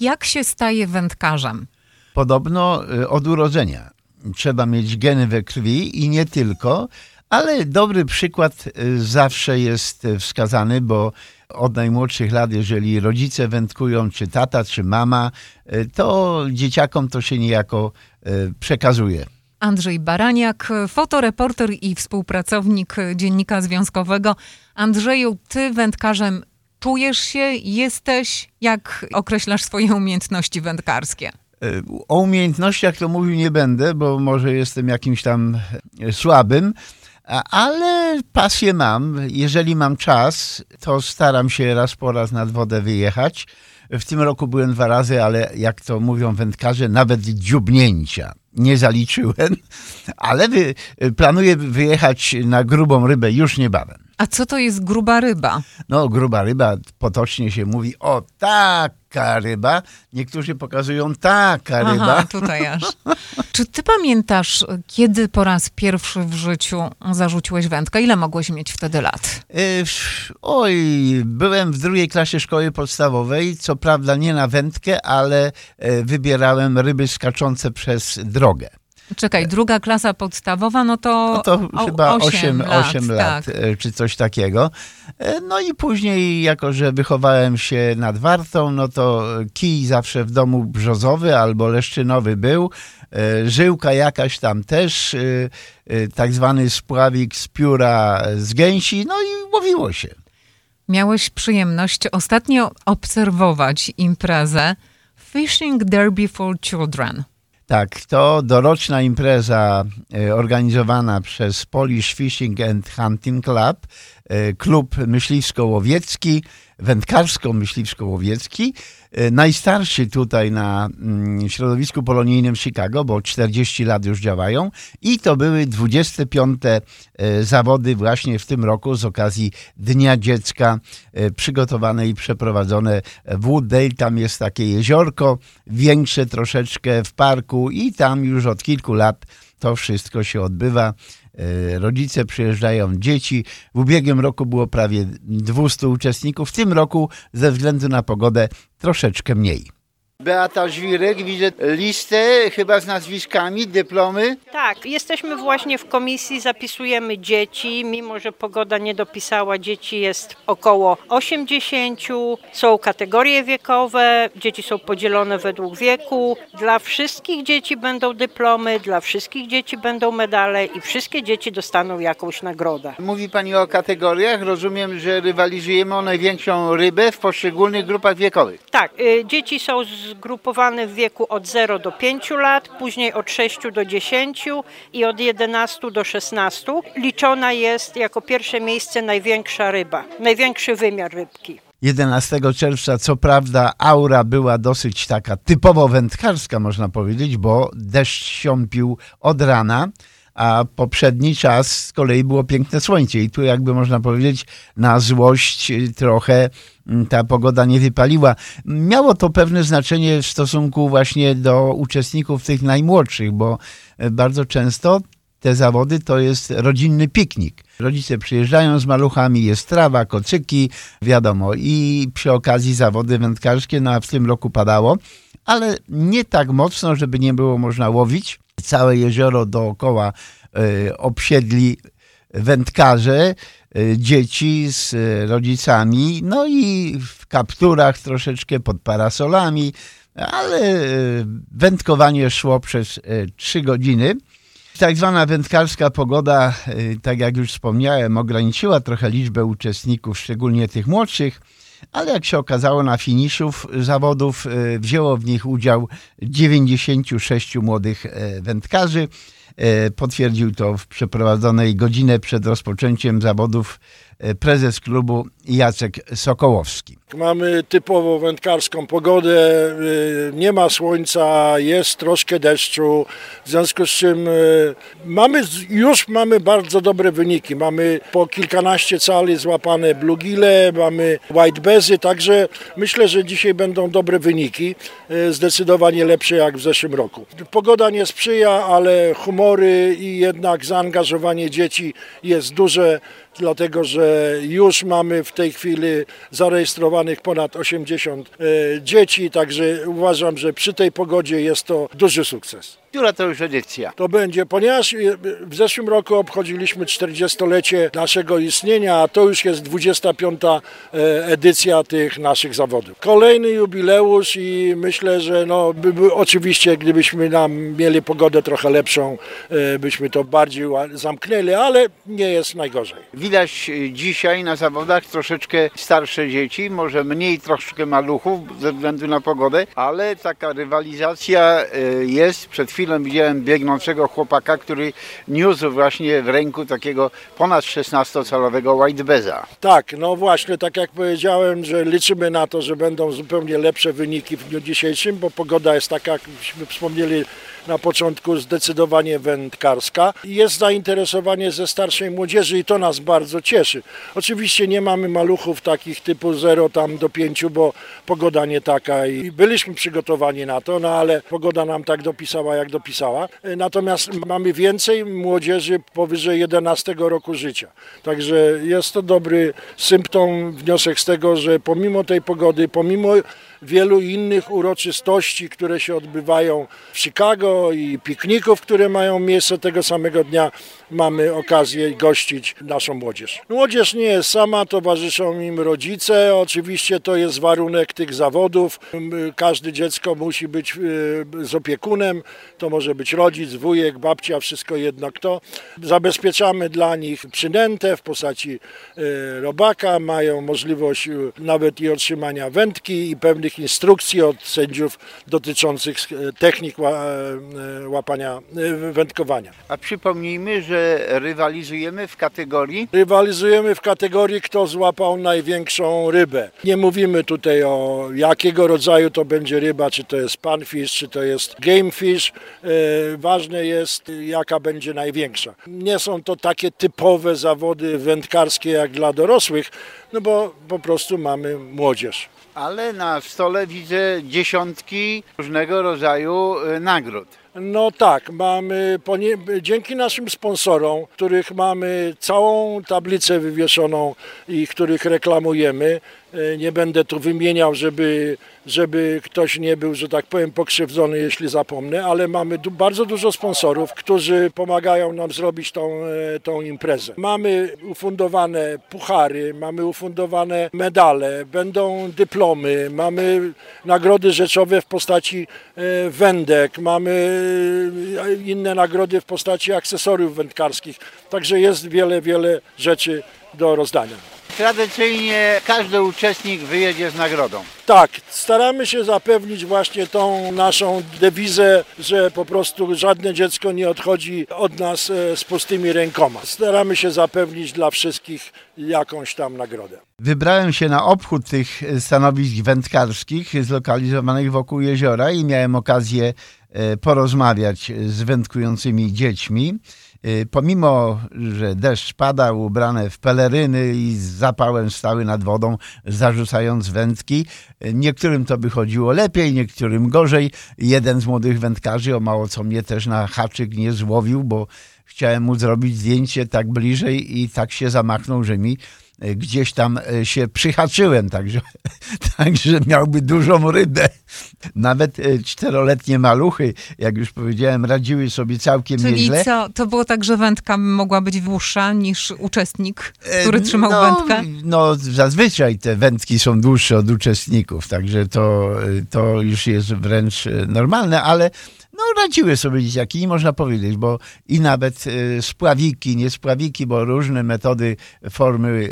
Jak się staje wędkarzem? Podobno y, od urodzenia. Trzeba mieć geny we krwi i nie tylko, ale dobry przykład y, zawsze jest y, wskazany, bo od najmłodszych lat, jeżeli rodzice wędkują, czy tata, czy mama, to dzieciakom to się niejako przekazuje. Andrzej Baraniak, fotoreporter i współpracownik Dziennika Związkowego. Andrzeju, ty wędkarzem czujesz się, jesteś, jak określasz swoje umiejętności wędkarskie? O umiejętnościach to mówił nie będę, bo może jestem jakimś tam słabym, ale pasję mam. Jeżeli mam czas, to staram się raz po raz nad wodę wyjechać. W tym roku byłem dwa razy, ale jak to mówią wędkarze, nawet dziubnięcia nie zaliczyłem, ale wy, planuję wyjechać na grubą rybę już niebawem. A co to jest gruba ryba? No, gruba ryba, potocznie się mówi, o taka ryba. Niektórzy pokazują taka ryba. Aha, tutaj aż. Czy ty pamiętasz, kiedy po raz pierwszy w życiu zarzuciłeś wędkę? Ile mogłeś mieć wtedy lat? E, oj, byłem w drugiej klasie szkoły podstawowej. Co prawda nie na wędkę, ale e, wybierałem ryby skaczące przez drogę. Czekaj, druga klasa podstawowa, no to, no to o, chyba 8, 8 lat, 8 lat tak. E, czy coś takiego. E, no i później, jako że wychowałem się nad Wartą, no to kij zawsze w domu brzozowy albo leszczynowy był. E, żyłka jakaś tam też, tak zwany spławik z pióra z gęsi, no i łowiło się. Miałeś przyjemność ostatnio obserwować imprezę Fishing Derby for Children. Tak, to doroczna impreza e, organizowana przez Polish Fishing and Hunting Club, klub myśliwsko-łowiecki, wędkarsko-myśliwsko-łowiecki, e, najstarszy tutaj na mm, środowisku polonijnym Chicago, bo 40 lat już działają i to były 25 zawody właśnie w tym roku z okazji Dnia Dziecka przygotowane i przeprowadzone w Wooddale. Tam jest takie jeziorko, większe troszeczkę w parku i tam już od kilku lat to wszystko się odbywa. E, rodzice przyjeżdżają, dzieci. W ubiegłym roku było prawie 200 uczestników, w tym roku ze względu na pogodę troszeczkę mniej. Beata Żwirek, widzę listę chyba z nazwiskami, dyplomy. Tak, jesteśmy właśnie w komisji, zapisujemy dzieci, mimo że pogoda nie dopisała, dzieci jest około 80, są kategorie wiekowe, dzieci są podzielone według wieku. Dla wszystkich dzieci będą dyplomy, dla wszystkich dzieci będą medale i wszystkie dzieci dostaną jakąś nagrodę. Mówi Pani o kategoriach, rozumiem, że rywalizujemy o największą rybę w poszczególnych grupach wiekowych. Tak, y, dzieci są z zgrupowany w wieku od 0 do 5 lat, później od 6 do 10 i od 11 do 16. Liczona jest jako pierwsze miejsce największa ryba, największy wymiar rybki. 11 czerwca, co prawda, aura była dosyć taka typowo wędkarska, można powiedzieć, bo deszcz siąpił od rana, a poprzedni czas z kolei było piękne słońce. I tu, jakby można powiedzieć, na złość trochę Mm, ta pogoda nie wypaliła. Miało to pewne znaczenie w stosunku właśnie do uczestników tych najmłodszych, bo e, bardzo często te zawody to jest rodzinny piknik. Rodzice przyjeżdżają z maluchami, jest trawa, kocyki, wiadomo, i przy okazji zawody wędkarskie, no a w tym roku padało, ale nie tak mocno, żeby nie było można łowić. Całe jezioro dookoła y, obsiedli wędkarze, y, dzieci z y, rodzicami, no i w kapturach troszeczkę pod parasolami, ale wędkowanie szło przez trzy godziny. Tak zwana wędkarska pogoda, tak jak już wspomniałem, ograniczyła trochę liczbę uczestników, szczególnie tych młodszych, ale jak się okazało na finiszów zawodów wzięło w nich udział 96 młodych wędkarzy. E, potwierdził to w przeprowadzonej godzinę przed rozpoczęciem zawodów e, prezes klubu Jacek Sokołowski. Mamy typowo wędkarską pogodę, y, nie ma słońca, jest troszkę deszczu, w związku z czym y, mamy, już mamy bardzo dobre wyniki. Mamy po kilkanaście cali złapane blugile, mamy white bezy, także myślę, że dzisiaj będą dobre wyniki, zdecydowanie lepsze jak w zeszłym roku. Pogoda nie sprzyja, ale humory i jednak zaangażowanie dzieci jest duże, dlatego że już mamy w tej chwili zarejestrowanych ponad 80 e, dzieci, także uważam, że przy tej pogodzie jest to duży sukces. Która to już edycja? To będzie, ponieważ w zeszłym roku obchodziliśmy 40-lecie naszego istnienia, a to już jest 25. e, edycja tych naszych zawodów. Kolejny jubileusz i myślę, że no, by, oczywiście gdybyśmy nam mieli pogodę trochę lepszą, e, byśmy to bardziej zamknęli, ale nie jest najgorzej. Widać dzisiaj na zawodach troszeczkę starsze dzieci, może mniej troszkę maluchów ze względu na pogodę, ale taka rywalizacja jest. Przed chwilą widziałem biegnącego chłopaka, który niósł właśnie w ręku takiego ponad 16-calowego Whitebeza. Tak, no właśnie, tak jak powiedziałem, że liczymy na to, że będą zupełnie lepsze wyniki w dniu dzisiejszym, bo pogoda jest taka, jakśmy wspomnieli na początku, zdecydowanie wędkarska. Jest zainteresowanie ze starszej młodzieży i to nas bardzo cieszy. Oczywiście nie mamy maluchów takich typu 0 tam do 5, bo pogoda nie taka i byliśmy przygotowani na to, no ale pogoda nam tak dopisała, jak dopisała. Natomiast mamy więcej młodzieży powyżej 11 roku życia. Także jest to dobry symptom, wniosek z tego, że pomimo tej pogody, pomimo wielu innych uroczystości, które się odbywają w Chicago i pikników, które mają miejsce tego samego dnia, mamy okazję gościć naszą młodzież. Młodzież nie jest sama, towarzyszą im rodzice. Oczywiście to jest warunek tych zawodów. Każde dziecko musi być e, z opiekunem. To może być rodzic, wujek, babcia, wszystko jedno kto. Zabezpieczamy dla nich przynętę w postaci e, robaka. Mają możliwość e, nawet i otrzymania wędki i pewnych instrukcji od sędziów dotyczących e, technik e, łapania, e, wędkowania. A przypomnijmy, że rywalizujemy w kategorii Rywalizujemy w kategorii, kto złapał największą rybę. Nie mówimy tutaj o jakiego rodzaju to będzie ryba, czy to jest panfish, czy to jest gamefish. Ważne jest, jaka będzie największa. Nie są to takie typowe zawody wędkarskie jak dla dorosłych, no bo po prostu mamy młodzież. Ale na stole widzę dziesiątki różnego rodzaju y, nagród. No tak, mamy dzięki naszym sponsorom, których mamy całą tablicę wywieszoną i których reklamujemy. e, Nie będę tu wymieniał, żeby, żeby ktoś nie był, że tak powiem, pokrzywdzony, jeśli zapomnę, ale mamy bardzo dużo sponsorów, którzy pomagają nam zrobić tą, e, tą imprezę. Mamy ufundowane puchary, mamy ufundowane medale, będą dyplomy, mamy nagrody rzeczowe w postaci e, wędek, mamy inne nagrody w postaci akcesoriów wędkarskich. Także jest wiele, wiele rzeczy do rozdania. Tradycyjnie każdy uczestnik wyjedzie z nagrodą. Tak, staramy się zapewnić właśnie tą naszą dewizę, że po prostu żadne dziecko nie odchodzi od nas e, z pustymi rękoma. Staramy się zapewnić dla wszystkich jakąś tam nagrodę. Wybrałem się na obchód tych stanowisk wędkarskich zlokalizowanych wokół jeziora i miałem okazję porozmawiać z wędkującymi dziećmi. E, Pomimo, że deszcz padał, ubrane w peleryny i z zapałem stały nad wodą, zarzucając wędki. E, Niektórym to wychodziło lepiej, niektórym gorzej. Jeden z młodych wędkarzy o mało co mnie też na haczyk nie złowił, bo chciałem mu zrobić zdjęcie tak bliżej i tak się zamachnął, że mi e, gdzieś tam e, się przyhaczyłem, także, także miałby dużą rybę. Nawet e, czteroletnie maluchy, jak już powiedziałem, radziły sobie całkiem Czyli nieźle. co, to było tak, że wędka mogła być dłuższa niż uczestnik, E, który trzymał no, wędkę? No, zazwyczaj te wędki są dłuższe od uczestników, także to, to już jest wręcz normalne, ale no, radziły sobie dzieciaki, nie można powiedzieć, bo i nawet e, spławiki, nie spławiki, bo różne metody, formy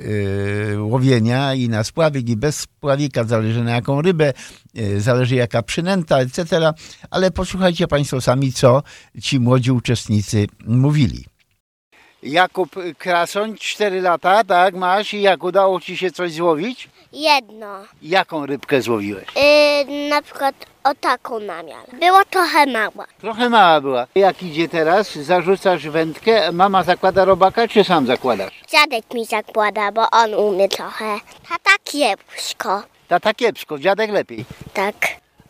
e, łowienia i na spławik i bez spławika, zależy na jaką rybę, e, zależy jaka przynęta, etc. Ale posłuchajcie Państwo sami, co ci młodzi uczestnicy mówili. Jakub Krasoń, 4 lata, tak masz i jak udało Ci się coś złowić? Jedno. Jaką rybkę złowiłeś? Yy, na przykład o taką namiar. Było trochę mała. Trochę mała była. Jak idzie teraz? Zarzucasz wędkę, mama zakłada robaka, czy sam zakładasz? Dziadek mi zakłada, bo on umie trochę. Tata kiepsko. Tata kiepsko, dziadek lepiej. Tak.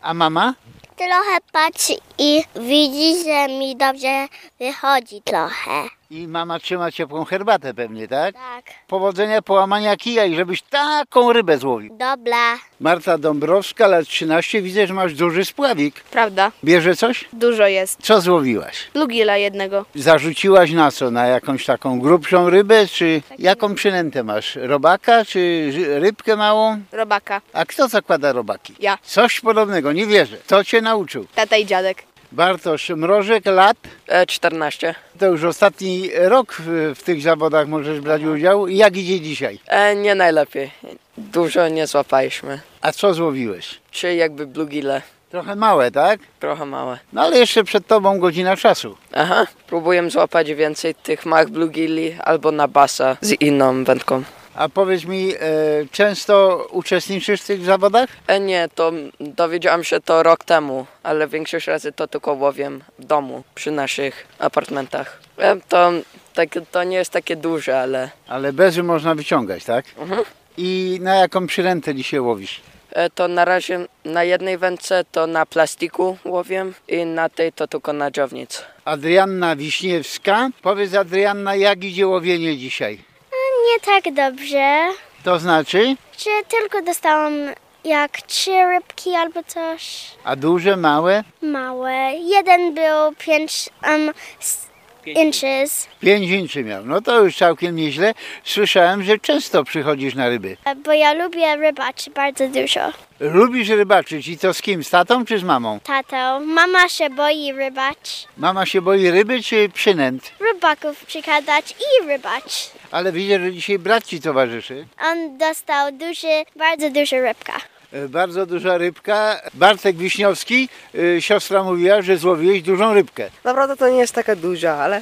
A mama? Trochę patrzy i widzi, że mi dobrze wychodzi trochę. I mama trzyma ciepłą herbatę pewnie, tak? Tak. Powodzenia, połamania kija i żebyś taką rybę złowił. Dobra. Marta Dąbrowska, lat 13, widzę, że masz duży spławik. Prawda, Bierze coś? dużo jest. Co złowiłaś? Lugila jednego. Zarzuciłaś na co? Na jakąś taką grubszą rybę, czy jaką przynętę masz? Robaka, czy ży- rybkę małą? Robaka. A kto zakłada robaki? Ja. Coś podobnego, nie wierzę. Kto cię nauczył? Tata i dziadek. Bartosz Mrożek, lat? E, 14. To już ostatni rok w, w tych zawodach możesz brać udział. Jak idzie dzisiaj? E, nie najlepiej. Dużo nie złapaliśmy. A co złowiłeś? Dzisiaj jakby blugile. Trochę małe, tak? Trochę małe. No ale jeszcze przed tobą godzina czasu. Aha. Próbuję złapać więcej tych małych blugili albo na basa z inną wędką. A powiedz mi, e, często uczestniczysz w tych zawodach? E, nie, to dowiedziałam się to rok temu, ale większość razy to tylko łowię w domu, przy naszych apartamentach. E, to, tak, to nie jest takie duże, ale Ale bezy można wyciągać, tak? Mhm. I na jaką przyrętę dzisiaj łowisz? e, to na razie na jednej wędce to na plastiku łowię i na tej to tylko na dziownic. Adrianna Wiśniewska. Powiedz Adrianna, jak idzie łowienie dzisiaj? Nie tak dobrze, To znaczy? że tylko dostałam jak trzy rybki albo coś A duże, małe? małe. Jeden był pięć um, s- inches, Pięć inczy miał. No to już całkiem nieźle. Słyszałem, że często przychodzisz na ryby. bo ja lubię rybać bardzo dużo. Lubisz rybaczyć i to z kim? Z tatą czy z mamą? Tato, mama się boi rybać, Mama się boi ryby czy przynęt? rybaków przykładać i rybać. Ale widzę, że dzisiaj brat ci towarzyszy. On dostał duży, bardzo duży rybka. E, Bardzo duża rybka. Bartek Wiśniowski, e, siostra mówiła, że złowiłeś dużą rybkę. Naprawdę to nie jest taka duża, ale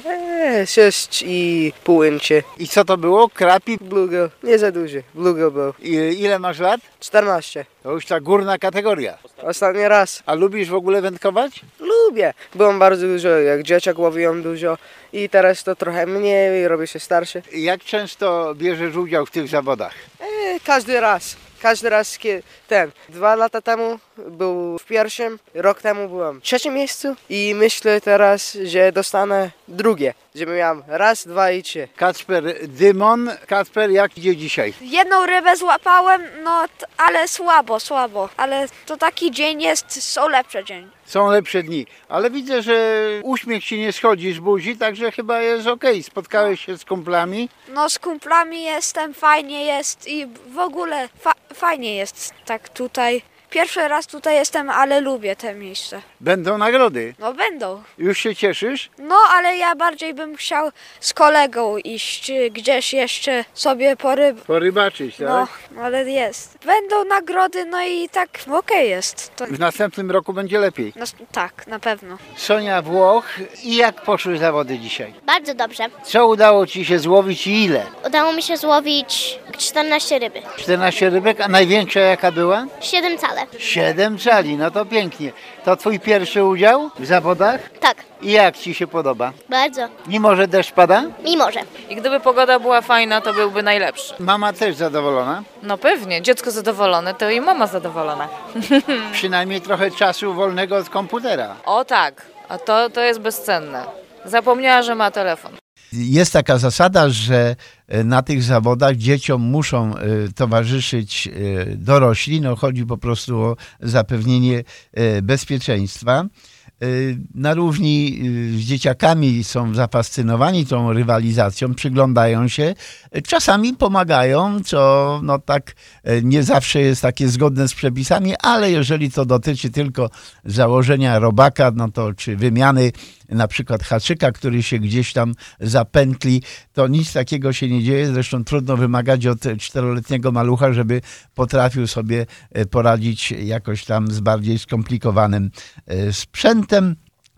e, 6 i pół inczy. I co to było? Krapi? Blugo, nie za duży. Blugo był. I- Ile masz lat? 14. To już ta górna kategoria. Ostatni raz. A lubisz w ogóle wędkować? Lubię. Byłem bardzo dużo, jak dzieciak łowiłem dużo i teraz to trochę mniej, robię się starszy. Jak często bierzesz udział w tych zawodach? E, każdy raz. Każdy raz, kie- ten, dwa lata temu był w pierwszym, rok temu byłem w trzecim miejscu i myślę teraz, że dostanę drugie, żeby miałem raz, dwa i trzy. Kacper Dymon. Kacper, jak idzie dzisiaj? Jedną rybę złapałem, no t- ale słabo, słabo. Ale to taki dzień jest, są lepsze dzień. Są lepsze dni, ale widzę, że uśmiech ci nie schodzi z buzi, także chyba jest okej. Spotkałeś się z kumplami. No z kumplami jestem, fajnie jest i w ogóle fa- fajnie jest tak tutaj. Pierwszy raz tutaj jestem, ale lubię te miejsce. Będą nagrody. No będą. Już się cieszysz? No ale ja bardziej bym chciał z kolegą iść gdzieś jeszcze sobie po ryb. Porybaczyć, tak? No, ale jest. Będą nagrody, no i tak okej jest. To, W następnym roku będzie lepiej. no, tak, na pewno. Sonia Włoch. I jak poszły zawody dzisiaj? Bardzo dobrze. Co udało ci się złowić i ile? Udało mi się złowić 14 ryby. 14 rybek, a największa jaka była? 7 cale. 7 cali, no to pięknie. To twój pierwszy udział w zawodach? Tak, I jak ci się podoba? bardzo. Mimo, że deszcz pada? Mimo, że. I gdyby pogoda była fajna, to byłby najlepszy. Mama też zadowolona. No pewnie, dziecko zadowolone, to i mama zadowolona. Przynajmniej trochę czasu wolnego od komputera. O tak, a to, to jest bezcenne. Zapomniała, że ma telefon. Jest taka zasada, że e, na tych zawodach dzieciom muszą e, towarzyszyć e, dorośli. No, chodzi po prostu o zapewnienie bezpieczeństwa. Na równi z dzieciakami są zafascynowani tą rywalizacją, przyglądają się, czasami pomagają, co no tak nie zawsze jest takie zgodne z przepisami, ale jeżeli to dotyczy tylko założenia robaka, no to czy wymiany na przykład haczyka, który się gdzieś tam zapętli, to nic takiego się nie dzieje. Zresztą trudno wymagać od czteroletniego malucha, żeby potrafił sobie e, poradzić jakoś tam z bardziej skomplikowanym e, sprzętem.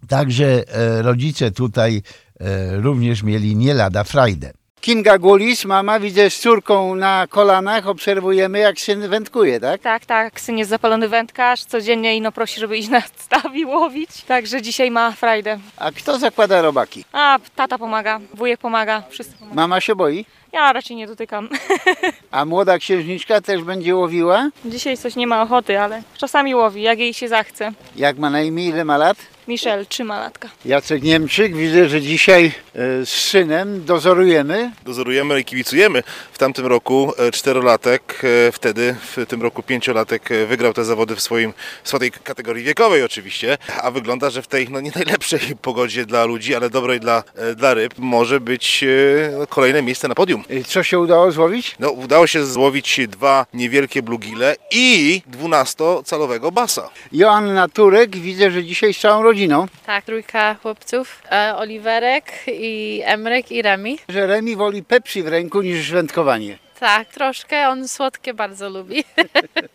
Także e, rodzice tutaj również mieli nie lada frajdę. Kinga Gulis, mama, widzę z córką na kolanach, obserwujemy jak syn wędkuje, tak? Tak, tak, syn jest zapalony wędkarz, codziennie ino prosi, żeby iść na staw i łowić, także dzisiaj ma frajdę. A kto zakłada robaki? A, tata pomaga, wujek pomaga, wszyscy pomagają. Mama się boi? Ja raczej nie dotykam. A młoda księżniczka też będzie łowiła? Dzisiaj coś nie ma ochoty, ale czasami łowi, jak jej się zachce. Jak ma na imię, ile ma lat? Michelle, trzyma-latka. Jacek Niemczyk, widzę, że dzisiaj e, z synem dozorujemy. Dozorujemy i kibicujemy. W tamtym roku e, czterolatek, e, wtedy w tym roku pięciolatek wygrał te zawody w swoim, w swojej kategorii wiekowej oczywiście, a wygląda, że w tej no, nie najlepszej pogodzie dla ludzi, ale dobrej dla, dla ryb może być kolejne miejsce na podium. Co się udało złowić? No, udało się złowić dwa niewielkie blugile i 12-calowego basa. Joanna Turek, widzę, że dzisiaj z całą rodziną. Tak, trójka chłopców. E, Oliwerek i Emrek i Remi. Że Remi woli Pepsi w ręku niż wędkowanie. Tak, troszkę. On słodkie bardzo lubi.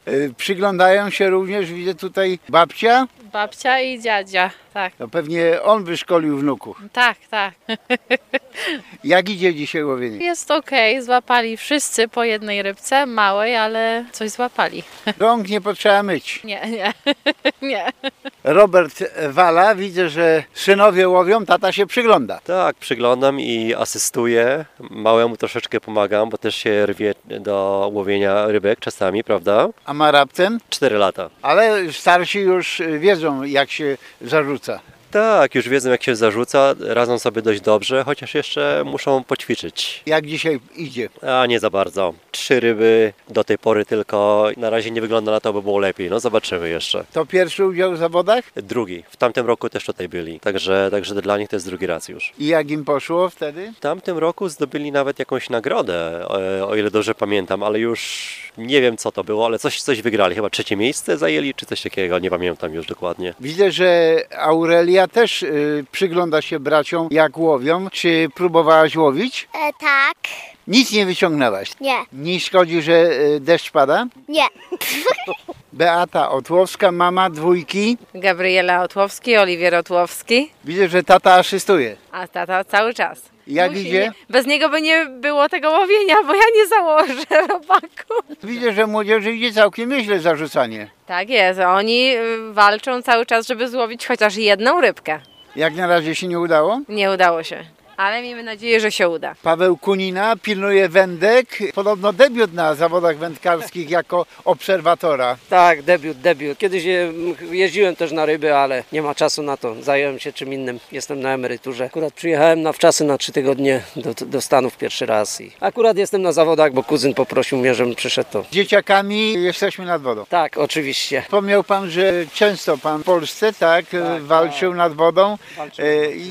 E, Przyglądają się również, widzę tutaj babcia. Babcia i dziadzia. Tak, To pewnie on wyszkolił wnuków. tak, tak. Jak idzie dzisiaj łowienie? Jest okej, złapali wszyscy po jednej rybce, małej, ale coś złapali. Rąk nie potrzeba myć. Nie, nie, nie. Robert Wala, widzę, że synowie łowią, tata się przygląda. Tak, przyglądam i asystuję. Małemu troszeczkę pomagam, bo też się rwie do łowienia rybek czasami, prawda? A ma raptem? Cztery lata. Ale starsi już wiedzą, jak się zarzuca. Tak, już wiedzą jak się zarzuca, radzą sobie dość dobrze, chociaż jeszcze muszą poćwiczyć. Jak dzisiaj idzie? A nie za bardzo. Trzy ryby do tej pory tylko. Na razie nie wygląda na to, by było lepiej. No zobaczymy jeszcze. To pierwszy udział w zawodach? Drugi. W tamtym roku też tutaj byli. Także, także dla nich to jest drugi raz już. I jak im poszło wtedy? W tamtym roku zdobyli nawet jakąś nagrodę, e, o ile dobrze pamiętam, ale już nie wiem co to było, ale coś, coś wygrali. Chyba trzecie miejsce zajęli, czy coś takiego, nie pamiętam już dokładnie. Widzę, że Aurelia też y, przygląda się braciom, jak łowią. Czy próbowałaś łowić? E, tak. Nic nie wyciągnęłaś. Nie. Nie szkodzi, że y, deszcz pada? Nie. Beata Otłowska, mama dwójki. Gabriela Otłowski, Oliwier Otłowski, Widzę, że tata asystuje. a tata cały czas. Jak Musi, idzie? Nie, bez niego by nie było tego łowienia, bo ja nie założę robaku. Widzę, że młodzieży idzie całkiem nieźle zarzucanie. Tak jest, oni y, walczą cały czas, żeby złowić chociaż jedną rybkę. Jak na razie się nie udało? Nie udało się, ale miejmy nadzieję, że się uda. Paweł Kunina pilnuje wędek. Podobno debiut na zawodach wędkarskich jako obserwatora. Tak, debiut, debiut. Kiedyś je- jeździłem też na ryby, ale nie ma czasu na to. Zająłem się czym innym. Jestem na emeryturze. Akurat przyjechałem na wczasy na trzy tygodnie do, do Stanów pierwszy raz i akurat jestem na zawodach, bo kuzyn poprosił mnie, żebym przyszedł. To. Z dzieciakami jesteśmy nad wodą. Tak, oczywiście. Wspomniał pan, że często pan w Polsce tak, walczył nad wodą. E,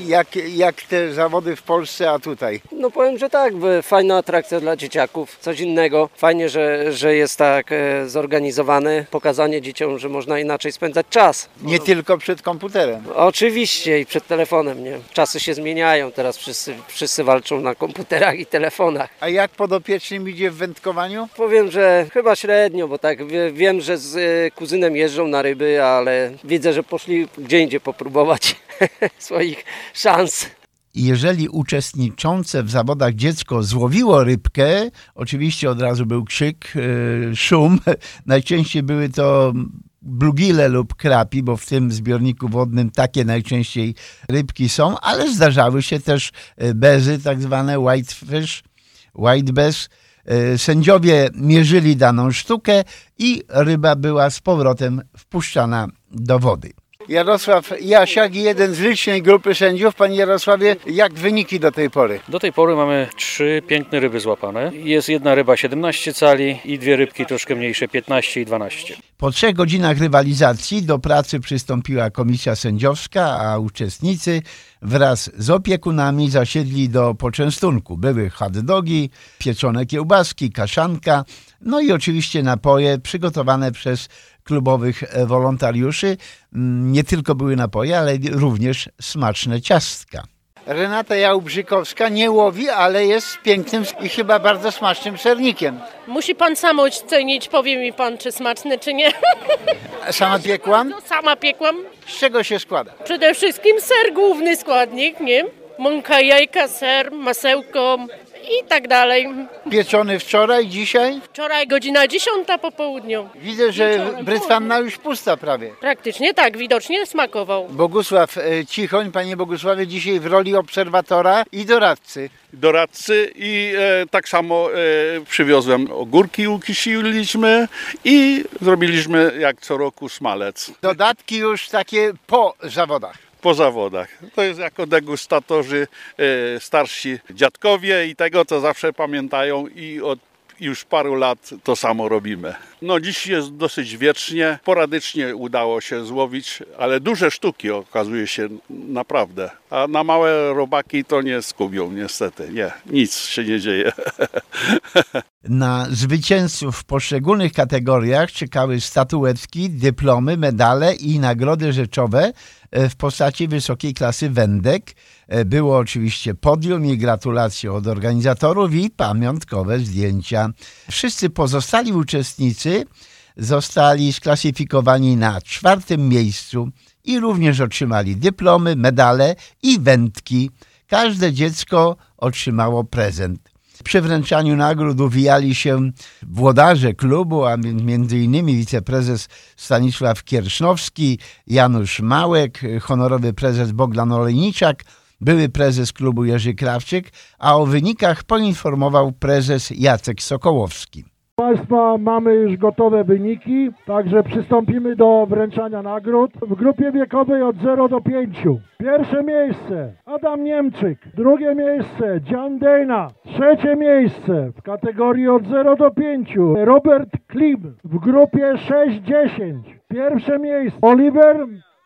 Jak, jak te zawody w Polsce, a tutaj? No powiem, że tak, fajna atrakcja dla dzieciaków, coś innego. Fajnie, że, że jest tak e, zorganizowane, pokazanie dzieciom, że można inaczej spędzać czas. Nie tylko przed komputerem. Oczywiście i przed telefonem, nie? Czasy się zmieniają, teraz wszyscy, wszyscy walczą na komputerach i telefonach. A jak podopiecznym idzie w wędkowaniu? Powiem, że chyba średnio, bo tak wie, wiem, że z e, kuzynem jeżdżą na ryby, ale widzę, że poszli gdzie indziej popróbować swoich szans. Jeżeli uczestniczące w zawodach dziecko złowiło rybkę, oczywiście od razu był krzyk, e, szum. Najczęściej były to blugile lub krapi, bo w tym zbiorniku wodnym takie najczęściej rybki są, ale zdarzały się też e, bezy, tak zwane whitefish, white bass. E, Sędziowie mierzyli daną sztukę i ryba była z powrotem wpuszczana do wody. Jarosław Jasiak, jeden z licznej grupy sędziów. Panie Jarosławie, jak wyniki do tej pory? Do tej pory mamy trzy piękne ryby złapane. Jest jedna ryba 17 cali i dwie rybki troszkę mniejsze 15 i 12. Po trzech godzinach rywalizacji do pracy przystąpiła komisja sędziowska, a uczestnicy wraz z opiekunami zasiedli do poczęstunku. Były hot dogi, pieczone kiełbaski, kaszanka, no i oczywiście napoje przygotowane przez klubowych e, wolontariuszy. Mm, Nie tylko były napoje, ale również smaczne ciastka. Renata Jałbrzykowska nie łowi, ale jest pięknym i chyba bardzo smacznym sernikiem. Musi pan sam ocenić, powie mi pan, czy smaczny, czy nie. Sama piekłam? No, sama piekłam. Z czego się składa? Przede wszystkim ser, główny składnik, nie? Mąka, jajka, ser, masełko i tak dalej. Pieczony wczoraj, dzisiaj? Wczoraj godzina 10 po południu. Widzę, że brytwanna już pusta prawie. Praktycznie tak, widocznie smakował. Bogusław e, Cichoń, panie Bogusławie, dzisiaj w roli obserwatora i doradcy. doradcy i e, tak samo e, przywiozłem ogórki, ukisiliśmy i zrobiliśmy jak co roku smalec. Dodatki już takie po zawodach. Po zawodach. To jest jako degustatorzy e, starsi dziadkowie i tego, co zawsze pamiętają i od już paru lat to samo robimy. No dziś jest dosyć wiecznie, poradycznie udało się złowić, ale duże sztuki okazuje się naprawdę. A na małe robaki to nie skubią niestety. Nie, nic się nie dzieje. Na zwycięzców w poszczególnych kategoriach czekały statuetki, dyplomy, medale i nagrody rzeczowe e, w postaci wysokiej klasy wędek. E, Było oczywiście podium i gratulacje od organizatorów i pamiątkowe zdjęcia. Wszyscy pozostali uczestnicy zostali sklasyfikowani na czwartym miejscu i również otrzymali dyplomy, medale i wędki. Każde dziecko otrzymało prezent. Przy wręczaniu nagród uwijali się włodarze klubu, a między innymi wiceprezes Stanisław Kiersznowski, Janusz Małek, honorowy prezes Bogdan Olejniczak, były prezes klubu Jerzy Krawczyk, a o wynikach poinformował prezes Jacek Sokołowski. Państwa, mamy już gotowe wyniki, także przystąpimy do wręczania nagród. W grupie wiekowej od 0 do 5. Pierwsze miejsce Adam Niemczyk, drugie miejsce Jan Dejna, trzecie miejsce w kategorii od 0 do 5 Robert Klim w grupie 6-10. Pierwsze miejsce Oliver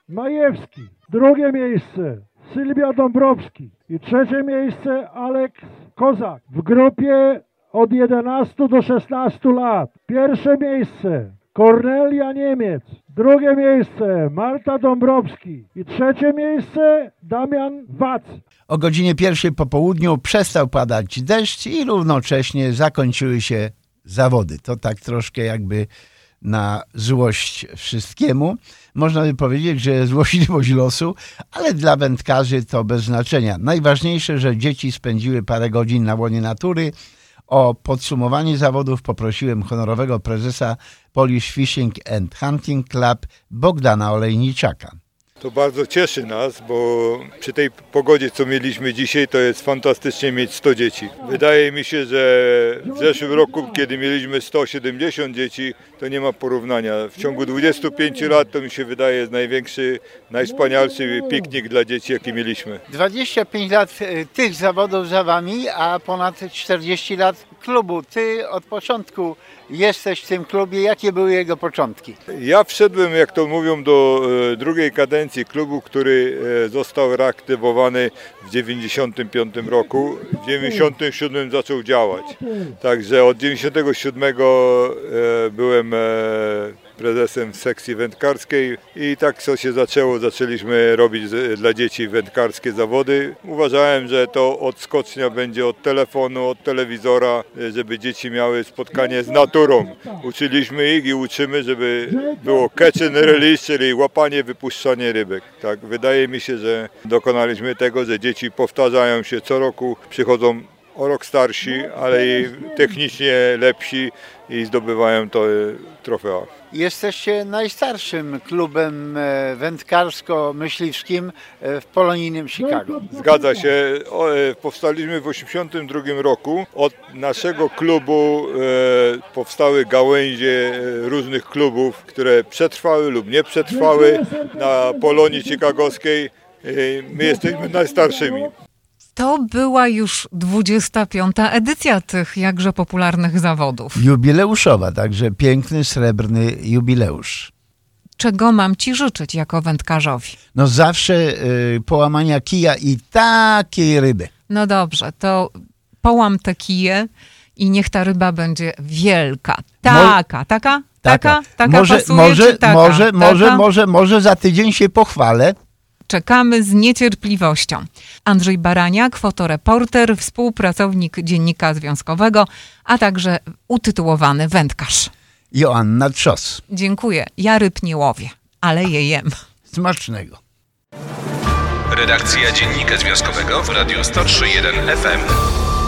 Majewski, drugie miejsce Sylwia Dąbrowski i trzecie miejsce Aleks Kozak w grupie od 11 do 16 lat. Pierwsze miejsce Kornelia Niemiec. Drugie miejsce Marta Dąbrowski. I trzecie miejsce Damian Wac. O godzinie pierwszej po południu przestał padać deszcz i równocześnie zakończyły się zawody. To tak troszkę jakby na złość wszystkiemu. Można by powiedzieć, że złośliwość losu, ale dla wędkarzy to bez znaczenia. Najważniejsze, że dzieci spędziły parę godzin na łonie natury. O podsumowanie zawodów poprosiłem honorowego prezesa Polish Fishing and Hunting Club Bogdana Olejniczaka. To bardzo cieszy nas, bo przy tej pogodzie, co mieliśmy dzisiaj, to jest fantastycznie mieć 100 dzieci. Wydaje mi się, że w zeszłym roku, kiedy mieliśmy 170 dzieci, to nie ma porównania. W ciągu 25 lat to mi się wydaje największy, najwspanialszy piknik dla dzieci, jaki mieliśmy. 25 lat e, tych zawodów za wami, a ponad 40 lat klubu. Ty od początku jesteś w tym klubie. Jakie były jego początki? Ja wszedłem, jak to mówią, do e, drugiej kadencji klubu, który e, został reaktywowany w 95 roku. W 97 zaczął działać. Także od 97 e, byłem prezesem sekcji wędkarskiej i tak co się zaczęło, zaczęliśmy robić dla dzieci wędkarskie zawody. Uważałem, że to odskocznia będzie od telefonu, od telewizora, żeby dzieci miały spotkanie z naturą. Uczyliśmy ich i uczymy, żeby było catch and release, czyli łapanie, wypuszczanie rybek. Tak, wydaje mi się, że dokonaliśmy tego, że dzieci powtarzają się co roku, przychodzą o rok starsi, ale i technicznie lepsi i zdobywają to trofea. Jesteście najstarszym klubem e, wędkarsko-myśliwskim e, w polonijnym Chicago. Zgadza się. E, Powstaliśmy w 1982 roku. Od naszego klubu e, powstały gałęzie e, różnych klubów, które przetrwały lub nie przetrwały na Polonii Chicagowskiej. E, My jesteśmy najstarszymi. To była już 25. edycja tych jakże popularnych zawodów. Jubileuszowa, także piękny, srebrny jubileusz. Czego mam ci życzyć jako wędkarzowi? No zawsze y, połamania kija i takiej ryby. No dobrze, to połam te kije i niech ta ryba będzie wielka. Taka, taka, taka, taka może, pasuje, może, taka? może, taka? może, może, może za tydzień się pochwalę. Czekamy z niecierpliwością. Andrzej Baraniak, fotoreporter, współpracownik Dziennika Związkowego, a także utytułowany wędkarz. Joanna Trzos. Dziękuję. Ja ryb nie łowię, ale je jem. Smacznego. Redakcja Dziennika Związkowego w Radiu 103.1 FM.